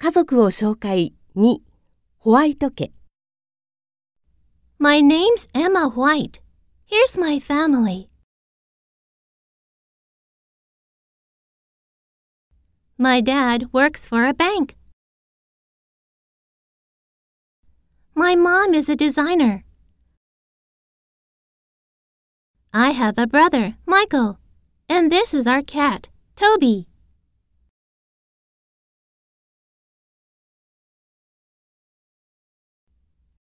家族を紹介2ホワイト家 My name's Emma White. Here's my family. My dad works for a bank. My mom is a designer. I have a brother, Michael, and this is our cat, Toby.